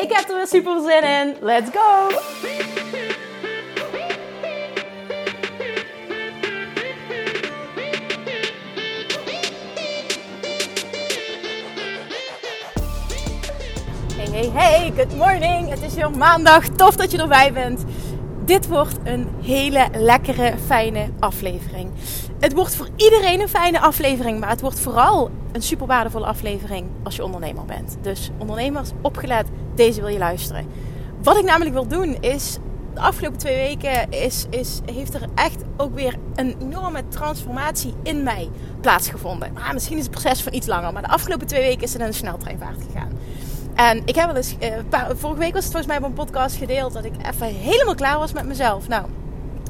Ik heb er weer super zin in. Let's go! Hey, hey, hey, good morning. Het is weer maandag. Tof dat je erbij bent. Dit wordt een hele lekkere, fijne aflevering. Het wordt voor iedereen een fijne aflevering, maar het wordt vooral een super waardevolle aflevering als je ondernemer bent. Dus ondernemers, opgelet, deze wil je luisteren. Wat ik namelijk wil doen is, de afgelopen twee weken is, is, heeft er echt ook weer een enorme transformatie in mij plaatsgevonden. Maar misschien is het proces van iets langer, maar de afgelopen twee weken is er een sneltreinvaart gegaan. En ik heb wel eens, uh, vorige week was het volgens mij op een podcast gedeeld dat ik even helemaal klaar was met mezelf. Nou,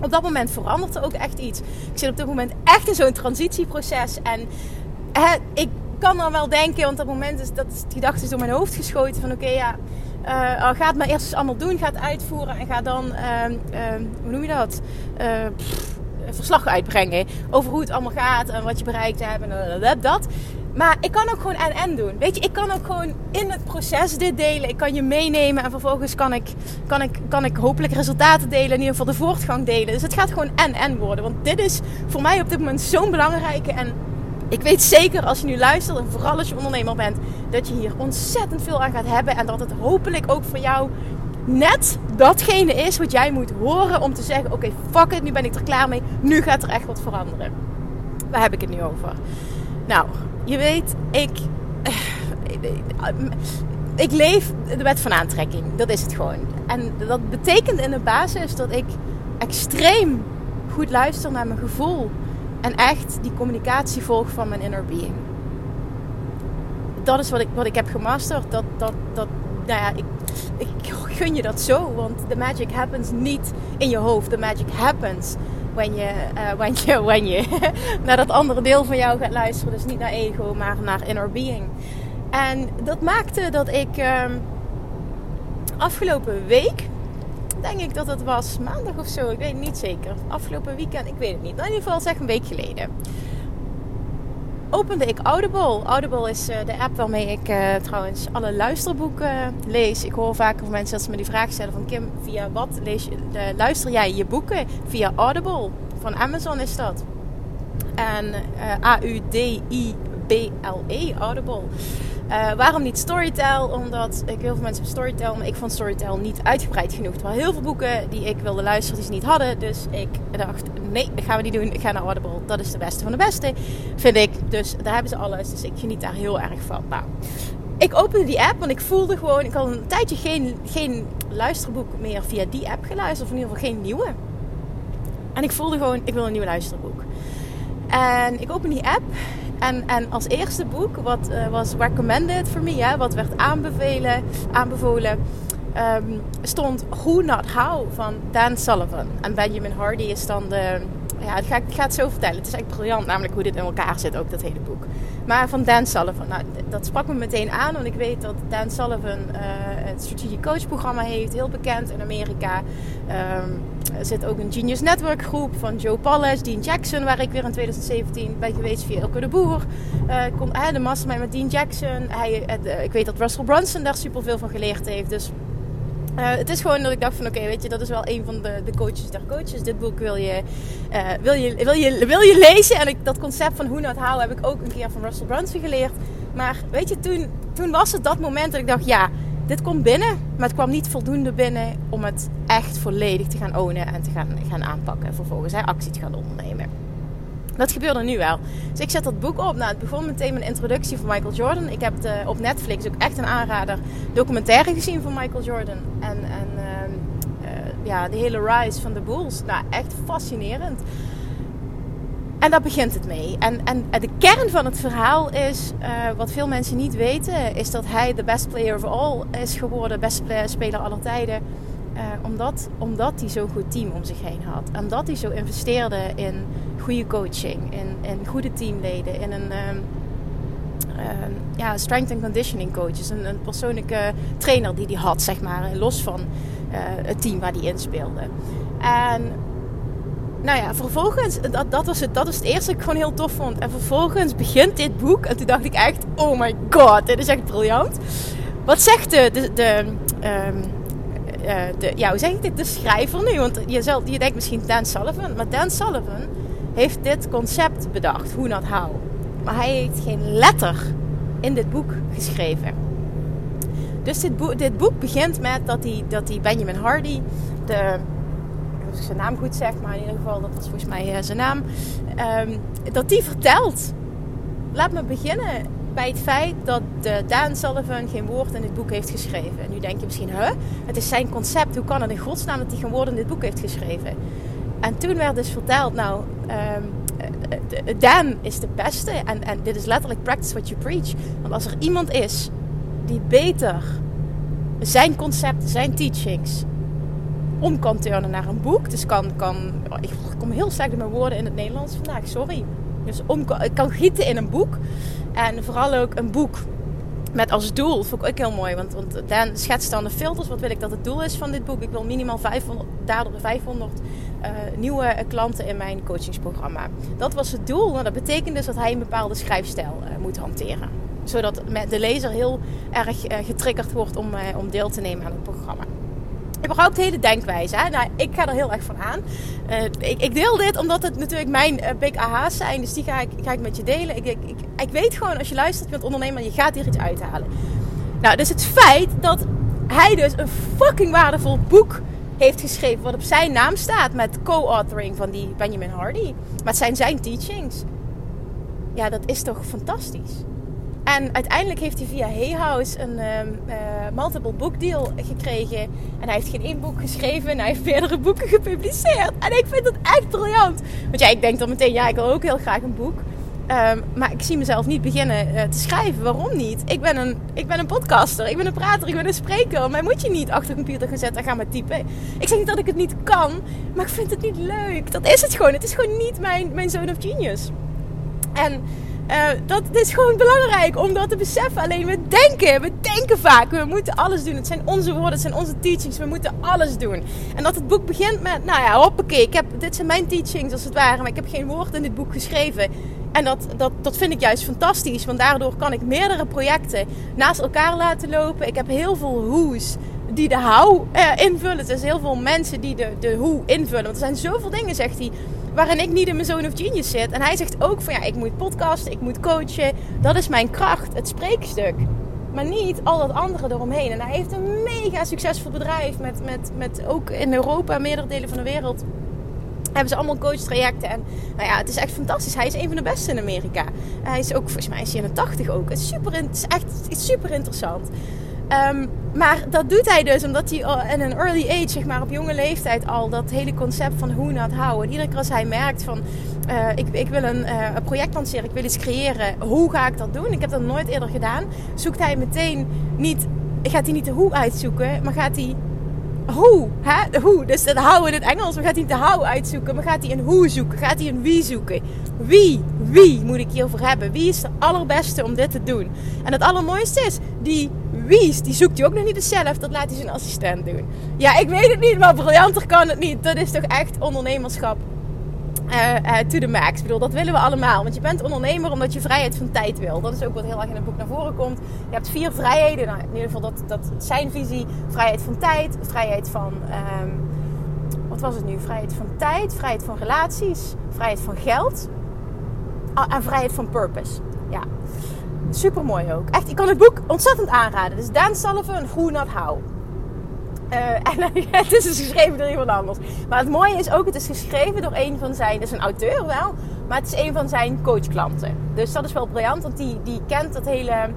op dat moment verandert er ook echt iets. Ik zit op dit moment echt in zo'n transitieproces. En ik kan dan wel denken, want op dat moment is dat die gedachte is door mijn hoofd geschoten van oké ja, uh, ga het maar eerst eens allemaal doen, ga het uitvoeren en ga dan, uh, hoe noem je dat? Pff, verslag uitbrengen over hoe het allemaal gaat en wat je bereikt hebt en dat. Maar ik kan ook gewoon en-en doen. Weet je, ik kan ook gewoon in het proces dit delen. Ik kan je meenemen en vervolgens kan ik, kan ik, kan ik hopelijk resultaten delen. In ieder geval de voortgang delen. Dus het gaat gewoon en-en worden. Want dit is voor mij op dit moment zo'n belangrijke. En ik weet zeker als je nu luistert en vooral als je ondernemer bent. Dat je hier ontzettend veel aan gaat hebben. En dat het hopelijk ook voor jou net datgene is wat jij moet horen om te zeggen: Oké, fuck it, nu ben ik er klaar mee. Nu gaat er echt wat veranderen. Waar heb ik het nu over? Nou, je weet, ik, ik leef de wet van aantrekking. Dat is het gewoon. En dat betekent in de basis dat ik extreem goed luister naar mijn gevoel. En echt die communicatie volg van mijn inner being. Dat is wat ik, wat ik heb gemasterd. Dat, dat, dat, nou ja, ik, ik gun je dat zo. Want the magic happens niet in je hoofd. The magic happens wanneer je, uh, wanneer, wanneer naar dat andere deel van jou gaat luisteren. Dus niet naar ego, maar naar inner being. En dat maakte dat ik uh, afgelopen week, denk ik dat het was maandag of zo, ik weet het niet zeker. Afgelopen weekend, ik weet het niet. in ieder geval zeg een week geleden opende ik Audible. Audible is uh, de app waarmee ik uh, trouwens alle luisterboeken lees. Ik hoor vaker van mensen dat ze me die vraag stellen van Kim, via wat lees je, luister jij je boeken? Via Audible. Van Amazon is dat. En A-U-D-I-B-L-E, Audible. Uh, waarom niet Storytel? Omdat ik heel veel mensen Storytel, maar ik vond Storytel niet uitgebreid genoeg. Er waren heel veel boeken die ik wilde luisteren die ze niet hadden. Dus ik dacht, nee, dat gaan we niet doen. Ik ga naar Audible. Dat is de beste van de beste, vind ik. Dus daar hebben ze alles. Dus ik geniet daar heel erg van. Nou, ik opende die app, want ik voelde gewoon... Ik had een tijdje geen, geen luisterboek meer via die app geluisterd. Of in ieder geval geen nieuwe. En ik voelde gewoon, ik wil een nieuw luisterboek. En ik open die app en, en als eerste boek, wat uh, was recommended for me, wat werd aanbevolen, um, stond Who Not How van Dan Sullivan. En Benjamin Hardy is dan de... Ja, ik ga, het zo vertellen. Het is echt briljant, namelijk hoe dit in elkaar zit, ook dat hele boek. Maar van Dan Sullivan. Nou, dat sprak me meteen aan, want ik weet dat Dan Sullivan uh, het Strategic Coach programma heeft. Heel bekend in Amerika. Um, er zit ook een Genius Network groep van Joe Pallas, Dean Jackson, waar ik weer in 2017 ben geweest via Elke de Boer. Uh, komt, uh, de mastermind met Dean Jackson. Hij, uh, ik weet dat Russell Brunson daar super veel van geleerd heeft. Dus uh, het is gewoon dat ik dacht van oké, weet je, dat is wel een van de, de coaches der coaches. Dit boek wil je, uh, wil je, wil je, wil je lezen. En ik, dat concept van hoe not how heb ik ook een keer van Russell Brunson geleerd. Maar weet je, toen, toen was het dat moment dat ik dacht, ja, dit komt binnen. Maar het kwam niet voldoende binnen om het echt volledig te gaan ownen en te gaan, gaan aanpakken. En vervolgens hè, actie te gaan ondernemen. Dat gebeurde nu wel. Dus ik zet dat boek op. Nou, het begon meteen met introductie van Michael Jordan. Ik heb de, op Netflix ook echt een aanrader documentaire gezien van Michael Jordan. En, en uh, uh, ja, de hele rise van de Bulls. Nou, echt fascinerend. En daar begint het mee. En, en de kern van het verhaal is, uh, wat veel mensen niet weten, is dat hij de best player of all is geworden, beste speler aller tijden. Uh, omdat, omdat hij zo'n goed team om zich heen had. En dat hij zo investeerde in goede coaching, in, goede teamleden, in een um, um, ja, strength and conditioning coach. Een, een persoonlijke trainer die hij had, zeg maar, los van uh, het team waar hij in speelde. En nou ja, vervolgens, dat, dat, was het, dat is het eerste dat ik gewoon heel tof vond. En vervolgens begint dit boek. En toen dacht ik echt, oh my god, dit is echt briljant. Wat zegt de, de, um, uh, de ja, hoe zeg ik dit, de schrijver nu? Want je, zult, je denkt misschien Dan Sullivan. Maar Dan Sullivan heeft dit concept bedacht, hoe not how. Maar hij heeft geen letter in dit boek geschreven. Dus dit boek, begint met dat hij, dat hij Benjamin Hardy, de of ik zijn naam goed zeg, maar in ieder geval, dat was volgens mij uh, zijn naam. Um, dat die vertelt. Laat me beginnen bij het feit dat de Dan Sullivan geen woord in dit boek heeft geschreven. En nu denk je misschien, hè? Het is zijn concept. Hoe kan het in godsnaam dat hij geen woord in dit boek heeft geschreven? En toen werd dus verteld, nou, um, Dan is de beste. En, en dit is letterlijk practice what you preach. Want als er iemand is die beter zijn concept, zijn teachings om kan turnen naar een boek. Dus kan, kan ik kom heel slecht met mijn woorden in het Nederlands vandaag, sorry. Dus om, ik kan gieten in een boek. En vooral ook een boek met als doel, vond ik ook heel mooi. Want, want Dan schetst dan de filters. Wat wil ik dat het doel is van dit boek? Ik wil minimaal 500, daardoor 500 uh, nieuwe klanten in mijn coachingsprogramma. Dat was het doel. Nou, dat betekent dus dat hij een bepaalde schrijfstijl uh, moet hanteren. Zodat de lezer heel erg getriggerd wordt om, om deel te nemen aan het programma überhaupt de hele denkwijze. Hè? Nou, ik ga er heel erg van aan. Uh, ik, ik, deel dit omdat het natuurlijk mijn uh, big aha's zijn. Dus die ga ik, ga ik met je delen. Ik, ik, ik, weet gewoon, als je luistert, bent ondernemer, je gaat hier iets uithalen. Nou, dus het feit dat hij dus een fucking waardevol boek heeft geschreven... wat op zijn naam staat met co-authoring van die Benjamin Hardy. Maar het zijn zijn teachings. Ja, dat is toch fantastisch. En uiteindelijk heeft hij via Hay House een uh, multiple book deal gekregen. En hij heeft geen één boek geschreven. En hij heeft meerdere boeken gepubliceerd. En ik vind het echt briljant. Want ja, ik denk dan meteen, ja, ik wil ook heel graag een boek. Um, maar ik zie mezelf niet beginnen uh, te schrijven. Waarom niet? Ik ben, een, ik ben een podcaster, ik ben een prater, ik ben een spreker. Maar moet je niet achter de computer gaan zetten en gaan met typen. Ik zeg niet dat ik het niet kan, maar ik vind het niet leuk. Dat is het gewoon. Het is gewoon niet mijn, mijn zone of genius. En uh, dat is gewoon belangrijk om dat te beseffen. Alleen we denken, we denken vaak, we moeten alles doen. Het zijn onze woorden, het zijn onze teachings, we moeten alles doen. En dat het boek begint met, nou ja, hoppakee, ik heb, dit zijn mijn teachings als het ware, maar ik heb geen woord in dit boek geschreven. En dat, dat, dat vind ik juist fantastisch, want daardoor kan ik meerdere projecten naast elkaar laten lopen. Ik heb heel veel hoes die de how uh, invullen. Er zijn heel veel mensen die de, de hoe invullen. Want er zijn zoveel dingen, zegt hij waarin ik niet in mijn zone of genius zit. En hij zegt ook van ja, ik moet podcasten, ik moet coachen. Dat is mijn kracht, het spreekstuk. Maar niet al dat andere eromheen. En hij heeft een mega succesvol bedrijf met, met, met ook in Europa, meerdere delen van de wereld. Hebben ze allemaal coachtrajecten. En nou ja, het is echt fantastisch. Hij is een van de beste in Amerika. Hij is ook, volgens mij is in de 80 ook. Het is, super, het is echt het is super interessant. Um, maar dat doet hij dus omdat hij in een early age, zeg maar op jonge leeftijd al, dat hele concept van hoe not how. En iedere keer als hij merkt van, uh, ik, ik wil een, uh, een, project lanceren, ik wil iets creëren, hoe ga ik dat doen? Ik heb dat nooit eerder gedaan. Zoekt hij meteen niet, gaat hij niet de hoe uitzoeken, maar gaat hij hoe, hè? Hoe, dus de how in het Engels. Maar gaat hij de how uitzoeken, maar gaat hij een hoe zoeken? Gaat hij een wie zoeken? Wie, wie moet ik hiervoor hebben? Wie is de allerbeste om dit te doen? En het allermooiste is, die wie's, die zoekt hij ook nog niet zelf. Dat laat hij zijn assistent doen. Ja, ik weet het niet, maar briljanter kan het niet. Dat is toch echt ondernemerschap uh, uh, to the max. Ik bedoel, dat willen we allemaal. Want je bent ondernemer omdat je vrijheid van tijd wil. Dat is ook wat heel erg in het boek naar voren komt. Je hebt vier vrijheden. Nou, in ieder geval, dat, dat zijn visie. Vrijheid van tijd. Vrijheid van... Um, wat was het nu? Vrijheid van tijd. Vrijheid van relaties. Vrijheid van geld. Ah, en vrijheid van purpose. Super mooi ook. Echt, ik kan het boek ontzettend aanraden. Dus Dan Sullivan, Who Not How. En het is dus geschreven door iemand anders. Maar het mooie is ook, het is geschreven door een van zijn, dus een auteur wel, maar het is een van zijn coachklanten. Dus dat is wel briljant, want die, die kent dat hele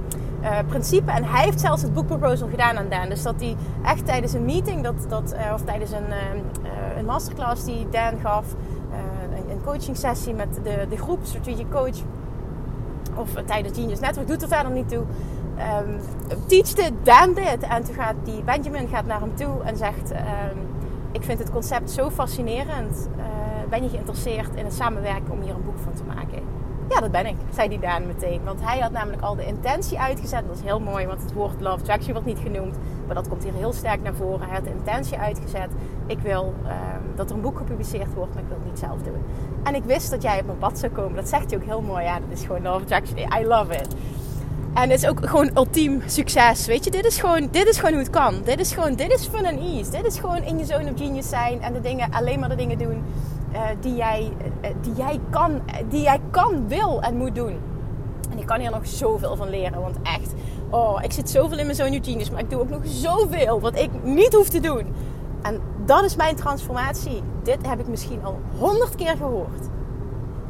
uh, principe. En hij heeft zelfs het boekproposal gedaan aan Dan. Dus dat hij echt tijdens een meeting, dat, dat, uh, of tijdens een, een masterclass die Dan gaf, een, een coaching sessie met de, de groep Strategic Coach. Of tijdens Genius Network, doet er verder niet toe. Um, teachte Dan dit. En toen gaat die Benjamin gaat naar hem toe en zegt... Um, ik vind het concept zo fascinerend. Uh, ben je geïnteresseerd in het samenwerken om hier een boek van te maken? Ja, dat ben ik, zei die Daan meteen. Want hij had namelijk al de intentie uitgezet. Dat is heel mooi, want het woord love attraction wordt niet genoemd. Maar dat komt hier heel sterk naar voren. Hij had de intentie uitgezet. Ik wil uh, dat er een boek gepubliceerd wordt, maar ik wil het niet zelf doen. En ik wist dat jij op mijn pad zou komen. Dat zegt hij ook heel mooi. Ja, dat is gewoon love attraction. I love it. En het is ook gewoon ultiem succes. Weet je, dit is gewoon, dit is gewoon hoe het kan. Dit is gewoon, dit is fun and ease. Dit is gewoon in je zone of genius zijn en de dingen, alleen maar de dingen doen uh, die, jij, uh, die, jij kan, die jij kan, wil en moet doen. En ik kan hier nog zoveel van leren, want echt, oh, ik zit zoveel in mijn zone of genius, maar ik doe ook nog zoveel wat ik niet hoef te doen. En dat is mijn transformatie. Dit heb ik misschien al honderd keer gehoord.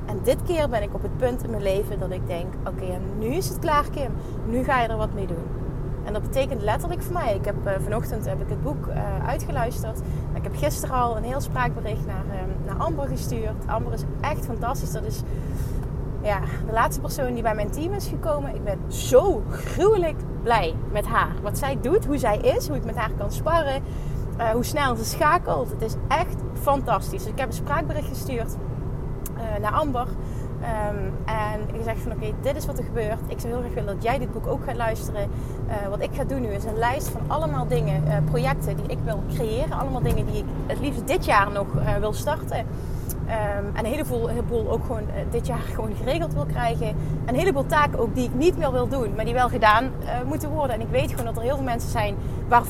En dit keer ben ik op het punt in mijn leven dat ik denk: oké, nu is het klaar, Kim. Nu ga je er wat mee doen. En dat betekent letterlijk voor mij. Ik heb uh, vanochtend heb ik het boek uh, uitgeluisterd. Ik heb gisteren al een heel spraakbericht naar, uh, naar Amber gestuurd. Amber is echt fantastisch. Dat is ja, de laatste persoon die bij mijn team is gekomen. Ik ben zo gruwelijk blij met haar. Wat zij doet, hoe zij is, hoe ik met haar kan sparren, eh, hoe snel ze schakelt. Het is echt fantastisch. Dus ik heb een spraakbericht gestuurd uh, naar Amber. Um, en gezegd van oké, dit is wat er gebeurt. Ik zou heel graag willen dat jij dit boek ook gaat luisteren. Uh, wat ik ga doen nu is een lijst van allemaal dingen, projecten die ik wil creëren. Allemaal dingen die ik het liefst dit jaar nog wil starten. Um, en een heleboel, ook gewoon uh, dit jaar gewoon geregeld wil krijgen. Een heleboel taken ook die ik niet meer wil doen, maar die wel gedaan uh, moeten worden. En ik weet gewoon dat er heel veel mensen zijn waar,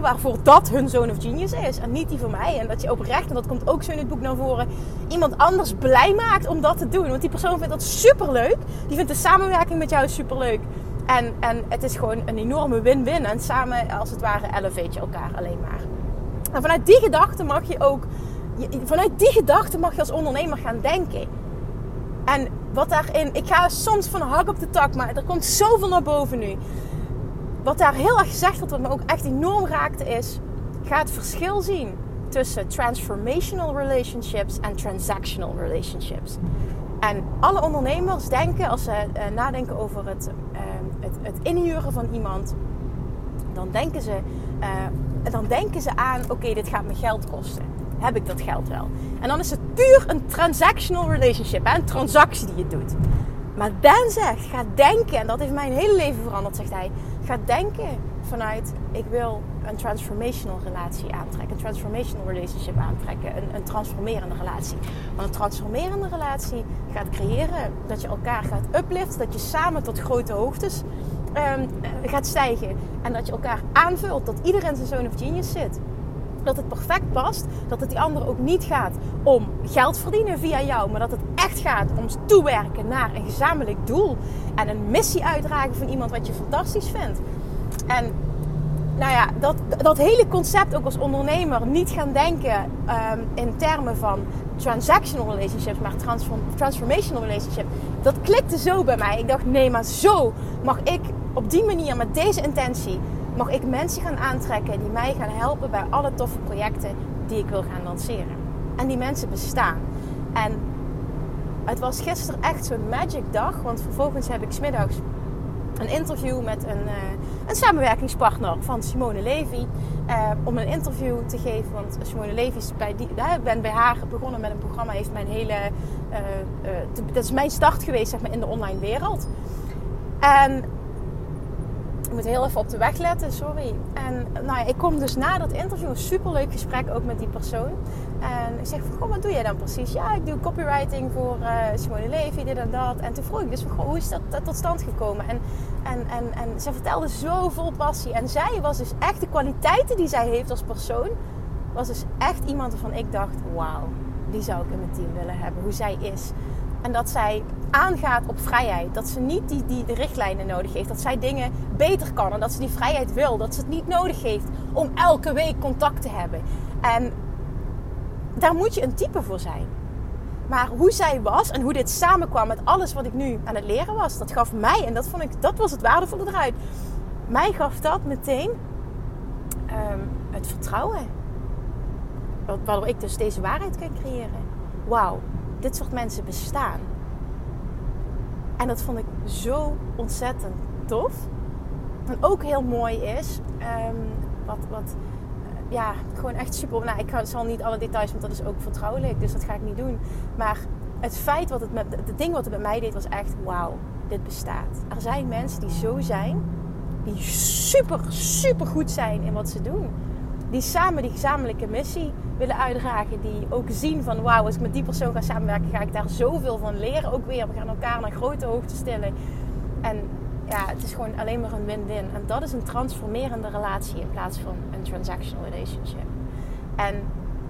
waarvoor dat hun zone of genius is. En niet die voor mij. En dat je oprecht, en dat komt ook zo in het boek naar voren, iemand anders blij maakt om dat te doen. Want die persoon vindt dat super leuk. Die vindt de samenwerking met jou super leuk. En, en het is gewoon een enorme win-win. En samen, als het ware, elevate je elkaar alleen maar. En vanuit die gedachte mag je ook vanuit die gedachte mag je als ondernemer gaan denken. En wat daarin, ik ga soms van hak op de tak, maar er komt zoveel naar boven nu. Wat daar heel erg gezegd wordt, wat me ook echt enorm raakte, is: ga het verschil zien tussen transformational relationships en transactional relationships. En alle ondernemers denken, als ze uh, nadenken over het, uh, het, het, inhuren van iemand, dan denken ze, uh, dan denken ze aan: oké, dit gaat me geld kosten heb ik dat geld wel. En dan is het puur een transactional relationship, hè? een transactie die je doet. Maar Dan zegt, ga denken, en dat heeft mijn hele leven veranderd, zegt hij. Ga denken vanuit, ik wil een transformational relatie aantrekken. Een transformational relationship aantrekken. Een, een transformerende relatie. Want een transformerende relatie gaat creëren dat je elkaar gaat upliften. Dat je samen tot grote hoogtes um, gaat stijgen. En dat je elkaar aanvult. Dat iedereen zijn zone of genius zit dat het perfect past. Dat het die ander ook niet gaat om geld verdienen via jou. Maar dat het echt gaat om toewerken naar een gezamenlijk doel. En een missie uitdragen van iemand wat je fantastisch vindt. En nou ja, dat, dat hele concept ook als ondernemer niet gaan denken um, in termen van transactional relationships, maar transform, transformational relationship. Dat klikte zo bij mij. Ik dacht, nee, maar zo mag ik op die manier met deze intentie mag ik mensen gaan aantrekken die mij gaan helpen bij alle toffe projecten die ik wil gaan lanceren. En die mensen bestaan. En het was gisteren echt zo'n magic dag, want vervolgens heb ik smiddags een interview met een, uh, een samenwerkingspartner van Simone Levy. Uh, om een interview te geven. Want Simone Levy is bij die. Ik ben bij haar begonnen met een programma. Heeft mijn hele. Dat is mijn start geweest zeg maar, in de online wereld. En moet heel even op de weg letten, sorry. En nou ja, ik kom dus na dat interview, een superleuk gesprek ook met die persoon. En ik zeg van, goh, wat doe jij dan precies? Ja, ik doe copywriting voor uh, Simone Levy, dit en dat. En toen vroeg ik dus hoe is dat, dat tot stand gekomen? En, en, en, en ze vertelde zo vol passie. En zij was dus echt, de kwaliteiten die zij heeft als persoon, was dus echt iemand waarvan ik dacht, wauw, die zou ik in mijn team willen hebben. Hoe zij is. En dat zij aangaat op vrijheid. Dat ze niet die, die de richtlijnen nodig heeft. Dat zij dingen beter kan. En dat ze die vrijheid wil. Dat ze het niet nodig heeft om elke week contact te hebben. En daar moet je een type voor zijn. Maar hoe zij was en hoe dit samenkwam met alles wat ik nu aan het leren was, dat gaf mij, en dat, vond ik, dat was het waardevolle eruit. Mij gaf dat meteen um, het vertrouwen. Waardoor ik dus deze waarheid kan creëren. wauw, dit soort mensen bestaan. En dat vond ik zo ontzettend tof. En ook heel mooi is, um, wat, wat ja, gewoon echt super. Nou, ik zal niet alle details, want dat is ook vertrouwelijk, dus dat ga ik niet doen. Maar het feit wat het met, het ding wat het met mij deed, was echt wauw, dit bestaat. Er zijn mensen die zo zijn, die super, super goed zijn in wat ze doen. Die samen die gezamenlijke missie willen uitdragen. Die ook zien van wauw, als ik met die persoon ga samenwerken, ga ik daar zoveel van leren. Ook weer, we gaan elkaar naar grote hoogte stellen. En ja, het is gewoon alleen maar een win-win. En dat is een transformerende relatie in plaats van een transactional relationship. En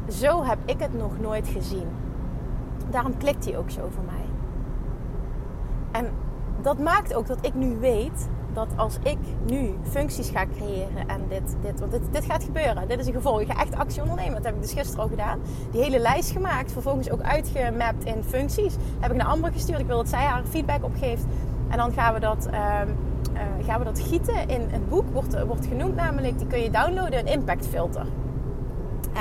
zo heb ik het nog nooit gezien. Daarom klikt hij ook zo voor mij. En dat maakt ook dat ik nu weet dat als ik nu functies ga creëren en dit, dit want dit, dit gaat gebeuren, dit is een gevolg. Ik ga echt actie ondernemen. Dat heb ik dus gisteren al gedaan. Die hele lijst gemaakt, vervolgens ook uitgemapt in functies. Heb ik naar Amber gestuurd. Ik wil dat zij haar feedback opgeeft. En dan gaan we dat, ehm, eh, gaan we dat gieten in een boek. Wordt, wordt genoemd namelijk, die kun je downloaden, een impact filter.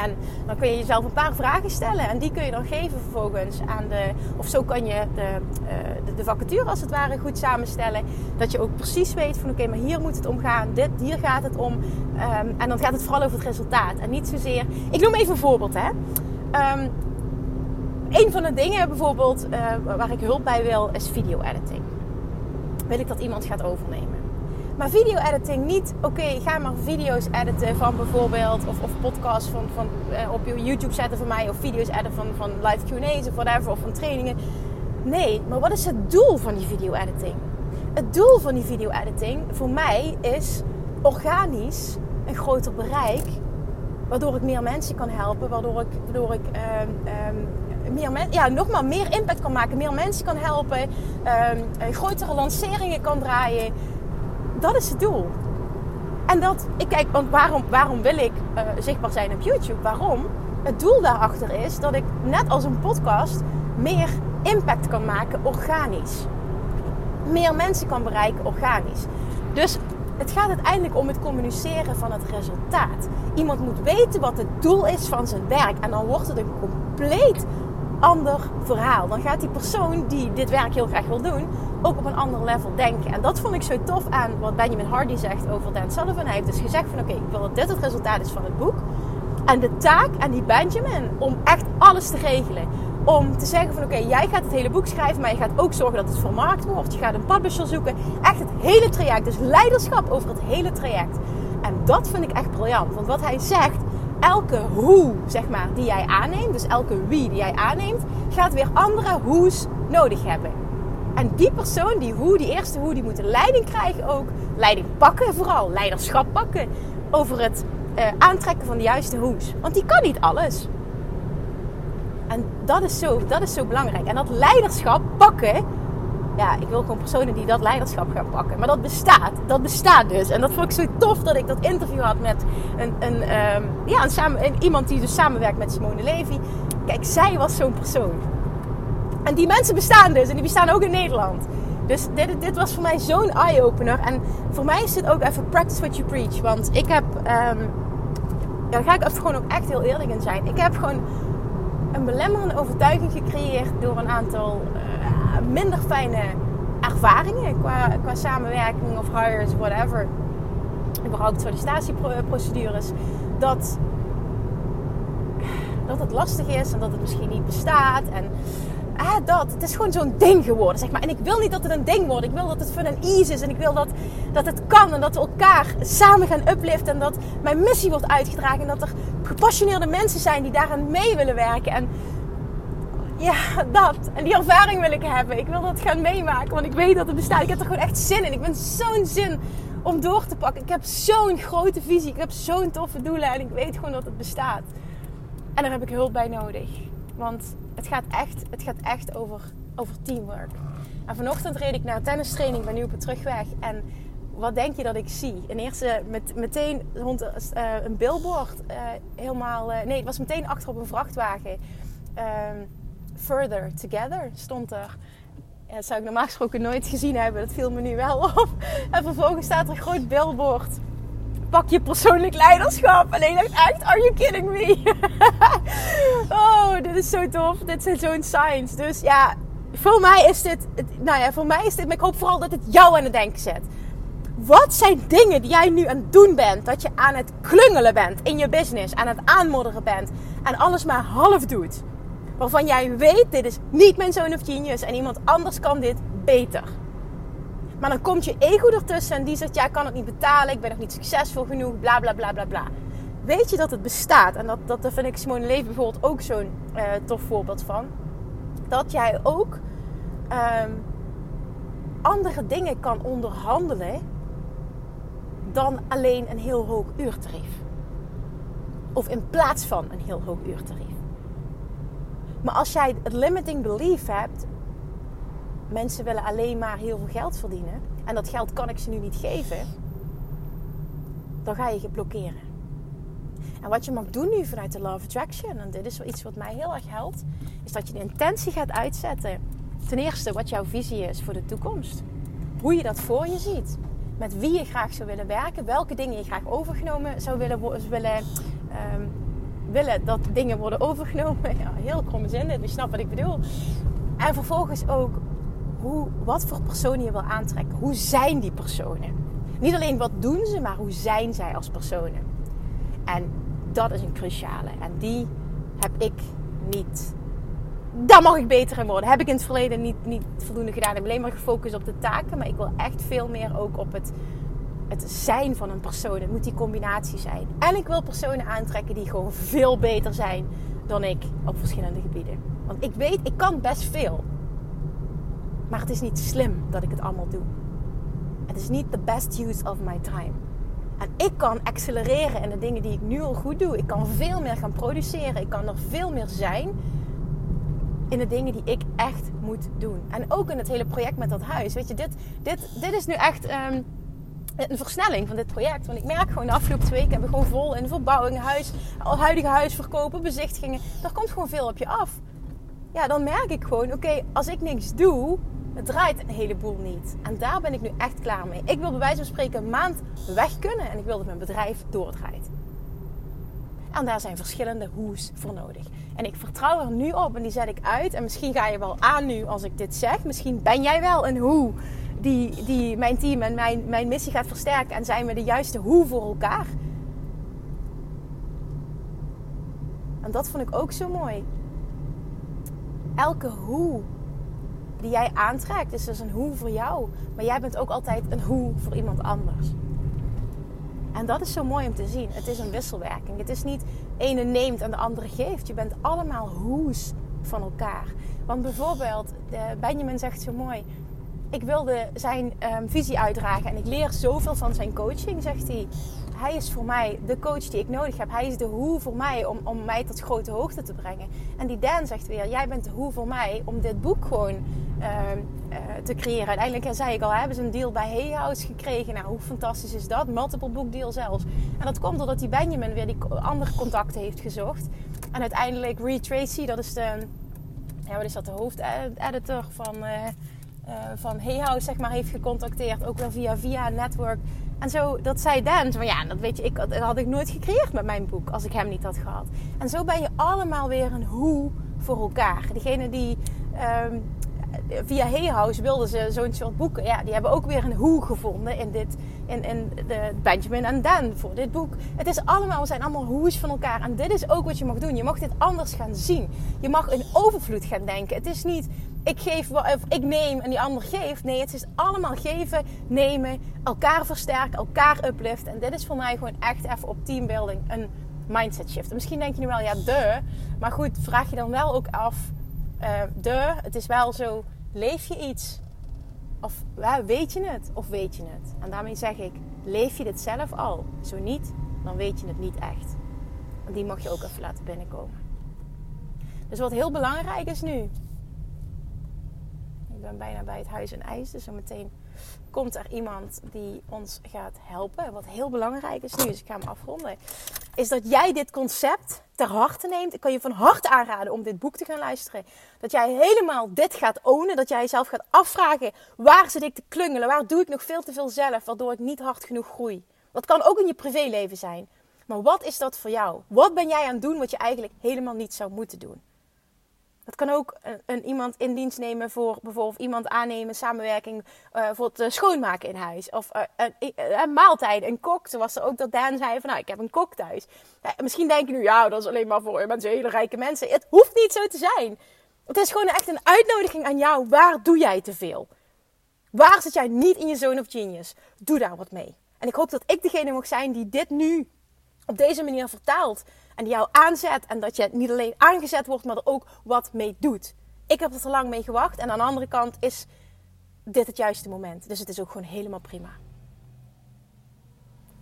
En dan kun je jezelf een paar vragen stellen. En die kun je dan geven vervolgens aan de. Of zo kan je de, uh, de, de, vacature als het ware goed samenstellen. Dat je ook precies weet van oké, maar hier moet het om gaan. Dit, hier gaat het om. Um, en dan gaat het vooral over het resultaat. En niet zozeer. Ik noem even een voorbeeld hè. Um, een van de dingen bijvoorbeeld uh, waar ik hulp bij wil is video editing wil ik dat iemand gaat overnemen. Maar video-editing niet, oké, ga maar video's editen van bijvoorbeeld, of, of podcasts van, van, eh, op je YouTube zetten van mij, of video's editen van, van live QA's of whatever, of van trainingen. Nee, maar wat is het doel van die video-editing? Het doel van die video-editing voor mij is organisch een groter bereik, waardoor ik meer mensen kan helpen, waardoor ik, waardoor ik um, um, meer men, ja, nog maar meer impact kan maken, meer mensen kan helpen, um, grotere lanceringen kan draaien. Dat is het doel. En dat, ik kijk, want waarom, waarom wil ik uh, zichtbaar zijn op YouTube? Waarom? Het doel daarachter is dat ik net als een podcast meer impact kan maken organisch. Meer mensen kan bereiken organisch. Dus het gaat uiteindelijk om het communiceren van het resultaat. Iemand moet weten wat het doel is van zijn werk. En dan wordt het een compleet ander verhaal. Dan gaat die persoon die dit werk heel graag wil doen, ook op een ander level denken. En dat vond ik zo tof aan wat Benjamin Hardy zegt over Dan Sullivan. Hij heeft dus gezegd van oké, ik wil dat dit het resultaat is van het boek. En de taak aan die Benjamin om echt alles te regelen. Om te zeggen van oké, jij gaat het hele boek schrijven, maar je gaat ook zorgen dat het vermarkt wordt. Je gaat een publisher zoeken. Echt het hele traject. Dus leiderschap over het hele traject. En dat vind ik echt briljant. Want wat hij zegt, elke hoe, zeg maar, die jij aanneemt, dus elke wie die jij aanneemt, gaat weer andere hoe's nodig hebben. En die persoon, die hoe, die eerste hoe, die moet leiding krijgen ook. Leiding pakken vooral, leiderschap pakken over het uh, aantrekken van de juiste hoe's. Want die kan niet alles. En dat is, zo, dat is zo belangrijk. En dat leiderschap pakken, ja, ik wil gewoon personen die dat leiderschap gaan pakken. Maar dat bestaat. Dat bestaat dus. En dat vond ik zo tof dat ik dat interview had met een, een, um, ja, een samen, een, iemand die dus samenwerkt met Simone Levy. Kijk, zij was zo'n persoon. En die mensen bestaan dus. En die bestaan ook in Nederland. Dus dit, dit was voor mij zo'n eye-opener. En voor mij is dit ook even practice what you preach. Want ik heb... Um, daar ga ik even gewoon ook echt heel eerlijk in zijn. Ik heb gewoon een belemmerende overtuiging gecreëerd door een aantal... Uh, minder fijne ervaringen qua, qua samenwerking of hires, whatever. Überhaupt sollicitatieprocedures. Dat, dat het lastig is en dat het misschien niet bestaat. En ah, dat. Het is gewoon zo'n ding geworden, zeg maar. En ik wil niet dat het een ding wordt. Ik wil dat het fun en easy is. En ik wil dat, dat het kan. En dat we elkaar samen gaan upliften. En dat mijn missie wordt uitgedragen. En dat er gepassioneerde mensen zijn die daaraan mee willen werken. En ja, dat. En die ervaring wil ik hebben. Ik wil dat gaan meemaken, want ik weet dat het bestaat. Ik heb er gewoon echt zin in. Ik ben zo'n zin om door te pakken. Ik heb zo'n grote visie. Ik heb zo'n toffe doelen en ik weet gewoon dat het bestaat. En daar heb ik hulp bij nodig. Want het gaat echt, het gaat echt over, over teamwork. En vanochtend reed ik naar een tennistraining, ben nu op de terugweg. En wat denk je dat ik zie? In eerste met, meteen rond uh, een billboard. Uh, helemaal, uh, nee, het was meteen achter op een vrachtwagen. Ehm, Further Together stond er. Ja, dat zou ik normaal gesproken nooit gezien hebben. Dat viel me nu wel op. En vervolgens staat er een groot billboard pak je persoonlijk leiderschap. En ik dacht echt, are you kidding me? oh, dit is zo tof. Dit zijn zo'n signs. Dus ja, voor mij is dit, nou ja, voor mij is dit, maar ik hoop vooral dat het jou aan het denken zet. Wat zijn dingen die jij nu aan het doen bent? Dat je aan het klungelen bent in je business, aan het aanmodderen bent en alles maar half doet. Waarvan jij weet, dit is niet mijn zoon of genius en iemand anders kan dit beter. Maar dan komt je ego ertussen en die zegt, ja, ik kan het niet betalen, ik ben nog niet succesvol genoeg, bla bla bla bla bla. Weet je dat het bestaat? En dat, dat vind ik Simone Leven bijvoorbeeld ook zo'n uh, tof voorbeeld van. Dat jij ook um, andere dingen kan onderhandelen dan alleen een heel hoog uurtarief. Of in plaats van een heel hoog uurtarief. Maar als jij het limiting belief hebt, mensen willen alleen maar heel veel geld verdienen en dat geld kan ik ze nu niet geven, dan ga je je blokkeren. En wat je mag doen nu vanuit de of Attraction, en dit is wel iets wat mij heel erg helpt, is dat je de intentie gaat uitzetten. Ten eerste wat jouw visie is voor de toekomst. Hoe je dat voor je ziet. Met wie je graag zou willen werken. Welke dingen je graag overgenomen zou willen, willen, um, willen dat dingen worden overgenomen. Ja, heel kromme zin, je snapt wat ik bedoel. En vervolgens ook hoe, wat voor personen je wil aantrekken. Hoe zijn die personen? Niet alleen wat doen ze, maar hoe zijn zij als personen? En dat is een cruciale. En die heb ik niet. Daar mag ik beter in worden. Heb ik in het verleden niet, niet voldoende gedaan. Ik heb alleen maar gefocust op de taken. Maar ik wil echt veel meer ook op het, het zijn van een persoon. Het moet die combinatie zijn. En ik wil personen aantrekken die gewoon veel beter zijn dan ik op verschillende gebieden. Want ik weet, ik kan best veel. Maar het is niet slim dat ik het allemaal doe. Het is niet the best use of my time. En ik kan accelereren in de dingen die ik nu al goed doe. Ik kan veel meer gaan produceren. Ik kan er veel meer zijn in de dingen die ik echt moet doen. En ook in het hele project met dat huis. Weet je, dit, dit, dit is nu echt um, een versnelling van dit project. Want ik merk gewoon de afgelopen twee weken hebben we gewoon vol in verbouwing, huis, huidige huis verkopen, bezichtigingen. Daar komt gewoon veel op je af. Ja, dan merk ik gewoon, oké, als ik niks doe, het draait een heleboel niet. En daar ben ik nu echt klaar mee. Ik wil bij wijze van spreken een maand weg kunnen en ik wil dat mijn bedrijf doordraait. En daar zijn verschillende hoes voor nodig. En ik vertrouw er nu op en die zet ik uit. En misschien ga je wel aan nu als ik dit zeg. Misschien ben jij wel een hoe die, die mijn team en mijn, mijn missie gaat versterken. En zijn we de juiste hoe voor elkaar. En dat vond ik ook zo mooi. Elke hoe die jij aantrekt is dus een hoe voor jou. Maar jij bent ook altijd een hoe voor iemand anders. En dat is zo mooi om te zien. Het is een wisselwerking. Het is niet ene neemt en de andere geeft. Je bent allemaal hoes van elkaar. Want bijvoorbeeld, Benjamin zegt zo mooi: Ik wilde zijn um, visie uitdragen en ik leer zoveel van zijn coaching, zegt hij. Hij is voor mij de coach die ik nodig heb. Hij is de hoe voor mij om, om mij tot grote hoogte te brengen. En die Dan zegt weer: Jij bent de hoe voor mij om dit boek gewoon Ehm, te creëren. Uiteindelijk zei ik al, hebben ze een deal bij Hay House gekregen. Nou, hoe fantastisch is dat? Multiple book deal zelfs. En dat komt doordat die Benjamin weer die andere contacten heeft gezocht. En uiteindelijk Reed Tracy, dat is de, ja, wat is dat, de hoofdeditor van, uh, van Hay House, zeg maar, heeft gecontacteerd. Ook wel via via network. En zo, dat zei Dan, van ja, dat weet je, ik, dat had ik nooit gecreëerd met mijn boek als ik hem niet had gehad. En zo ben je allemaal weer een hoe voor elkaar. Degene die um, via Hay House wilden ze zo'n soort boeken. Ja, die hebben ook weer een hoe gevonden in, dit, in, in de Benjamin en Dan voor dit boek. Het is allemaal, we zijn allemaal hoes van elkaar. En dit is ook wat je mag doen. Je mag dit anders gaan zien. Je mag in overvloed gaan denken. Het is niet ik geef of ik neem en die ander geeft. Nee, het is allemaal geven, nemen, elkaar versterken, elkaar upliften. En dit is voor mij gewoon echt even op teambuilding een mindset shift. En misschien denk je nu wel, ja, de. Maar goed, vraag je dan wel ook af. Uh, de, het is wel zo Leef je iets? Of weet je het? Of weet je het? En daarmee zeg ik, leef je dit zelf al? Zo niet, dan weet je het niet echt. En die mag je ook even laten binnenkomen. Dus wat heel belangrijk is nu. Ik ben bijna bij het huis en ijs, dus zo meteen komt er iemand die ons gaat helpen. Wat heel belangrijk is nu, dus ik ga hem afronden, is dat jij dit concept ter harte neemt. Ik kan je van harte aanraden om dit boek te gaan luisteren. Dat jij helemaal dit gaat ownen. Dat jij jezelf gaat afvragen: waar zit ik te klungelen? Waar doe ik nog veel te veel zelf, waardoor ik niet hard genoeg groei? Dat kan ook in je privéleven zijn. Maar wat is dat voor jou? Wat ben jij aan het doen wat je eigenlijk helemaal niet zou moeten doen? Dat kan ook een, een, iemand in dienst nemen voor bijvoorbeeld iemand aannemen, samenwerking uh, voor het schoonmaken in huis. Of uh, een, maaltijd, een kok. Zoals er ook dat Daan zei van nou, ik heb een kok thuis. Misschien denk je nu, ja, dat is alleen maar voor mensen, hele rijke mensen. Het hoeft niet zo te zijn. Het is gewoon echt een uitnodiging aan jou. Waar doe jij te veel? Waar zit jij niet in je zone of genius? Doe daar wat mee. En ik hoop dat ik degene mag zijn die dit nu op deze manier vertaalt. En die jou aanzet. En dat je niet alleen aangezet wordt, maar er ook wat mee doet. Ik heb er te lang mee gewacht. En aan de andere kant is dit het juiste moment. Dus het is ook gewoon helemaal prima.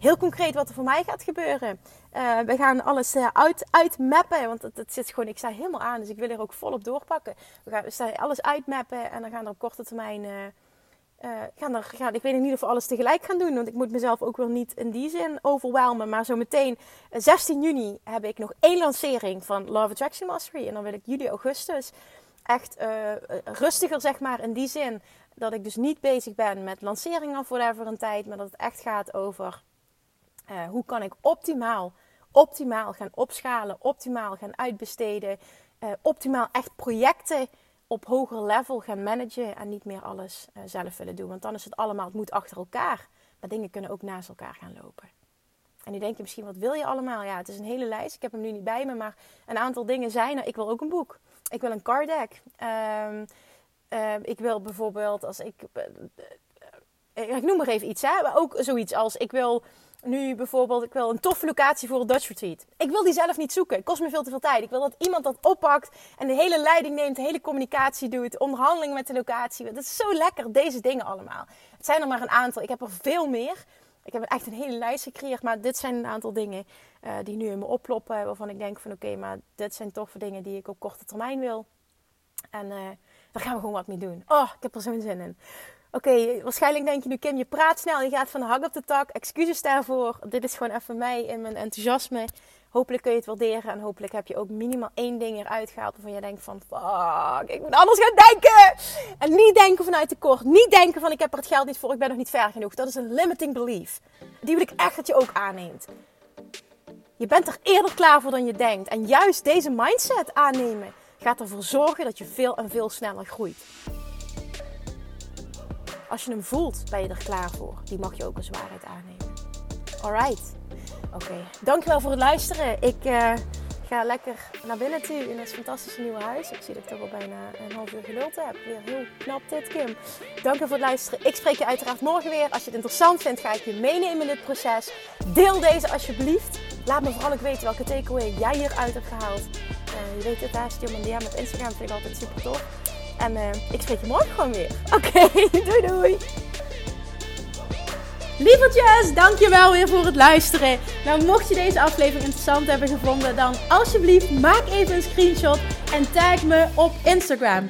Heel concreet wat er voor mij gaat gebeuren. Uh, we gaan alles uh, uit, uitmappen. Want het, het, zit gewoon, ik sta helemaal aan. Dus ik wil er ook volop doorpakken. We gaan we alles uitmappen. En dan gaan er op korte termijn... Uh, gaan er, ik weet niet of we alles tegelijk gaan doen. Want ik moet mezelf ook wel niet in die zin overwelmen. Maar zo meteen, 16 eh, juni, heb ik nog één lancering van Love Attraction Mastery. En dan wil ik juli, augustus echt rustiger, zeg maar, in die zin. Dat ik dus niet bezig ben met lanceringen of whatever een tijd. Maar dat het echt gaat over uh, hoe kan ik optimaal, optimaal gaan opschalen. Optimaal gaan uitbesteden. optimaal echt projecten op hoger level gaan managen en niet meer alles uh, zelf willen doen. Want dan is het allemaal, het moet achter elkaar. Maar dingen kunnen ook naast elkaar gaan lopen. En nu denk je misschien, wat wil je allemaal? Ja, het is een hele lijst. Ik heb hem nu niet bij me, maar een aantal dingen zijn er. Ik wil ook een boek. Ik wil een card deck. Um, uh, ik wil bijvoorbeeld, als ik... Uh, ik noem maar even iets, hè. Maar ook zoiets als, ik wil nu bijvoorbeeld, ik wil een toffe locatie voor een Dutch Retreat. Ik wil die zelf niet zoeken. Het kost me veel te veel tijd. Ik wil dat iemand dat oppakt en de hele leiding neemt, de hele communicatie doet, onderhandeling met de locatie. Dat is zo lekker, deze dingen allemaal. Het zijn er maar een aantal. Ik heb er veel meer. Ik heb echt een hele lijst gecreëerd, maar dit zijn een aantal dingen uh, die nu in me oploppen. Waarvan ik denk van oké, maar dit zijn toffe dingen die ik op korte termijn wil. En uh, daar gaan we gewoon wat mee doen. Oh, ik heb er zo'n zin in. Oké, waarschijnlijk denk je nu, Kim, je praat snel, je gaat van de hak op de tak. Excuses daarvoor. Dit is gewoon even mij in mijn enthousiasme. Hopelijk kun je het waarderen en hopelijk heb je ook minimaal één ding eruit gehaald waarvan je denkt van, fuck, ik moet anders gaan denken. En niet denken vanuit tekort. Niet denken van, ik heb er het geld niet voor, ik ben nog niet ver genoeg. Dat is een limiting belief. Die wil ik echt dat je ook aanneemt. Je bent er eerder klaar voor dan je denkt. En juist deze mindset aannemen gaat ervoor zorgen dat je veel en veel sneller groeit. Als je hem voelt, ben je er klaar voor. Die mag je ook als waarheid aannemen. Alright. Oké, dankjewel voor het luisteren. Ik uh, ga lekker naar binnen toe in het fantastische nieuwe huis. Ik zie dat ik toch al bijna een half uur geduld heb. Weer heel knap dit, Kim. Dank je voor het luisteren. Ik spreek je uiteraard morgen weer. Als je het interessant vindt, ga ik je meenemen in dit proces. Deel deze alsjeblieft. Laat me vooral ook weten welke takeaway jij hieruit hebt gehaald. Uh, je weet het, daar stuur me een DM op Instagram. Vind ik altijd super tof. En uh, ik spreek je morgen gewoon weer. Oké, doei doei. Lievertjes, dankjewel weer voor het luisteren. Nou, mocht je deze aflevering interessant hebben gevonden, dan alsjeblieft maak even een screenshot en tag me op Instagram.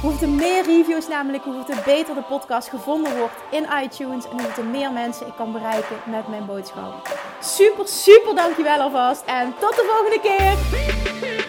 Hoe er meer reviews namelijk, hoe het beter de podcast gevonden wordt in iTunes en hoe er meer mensen ik kan bereiken met mijn boodschap. Super, super dankjewel alvast en tot de volgende keer!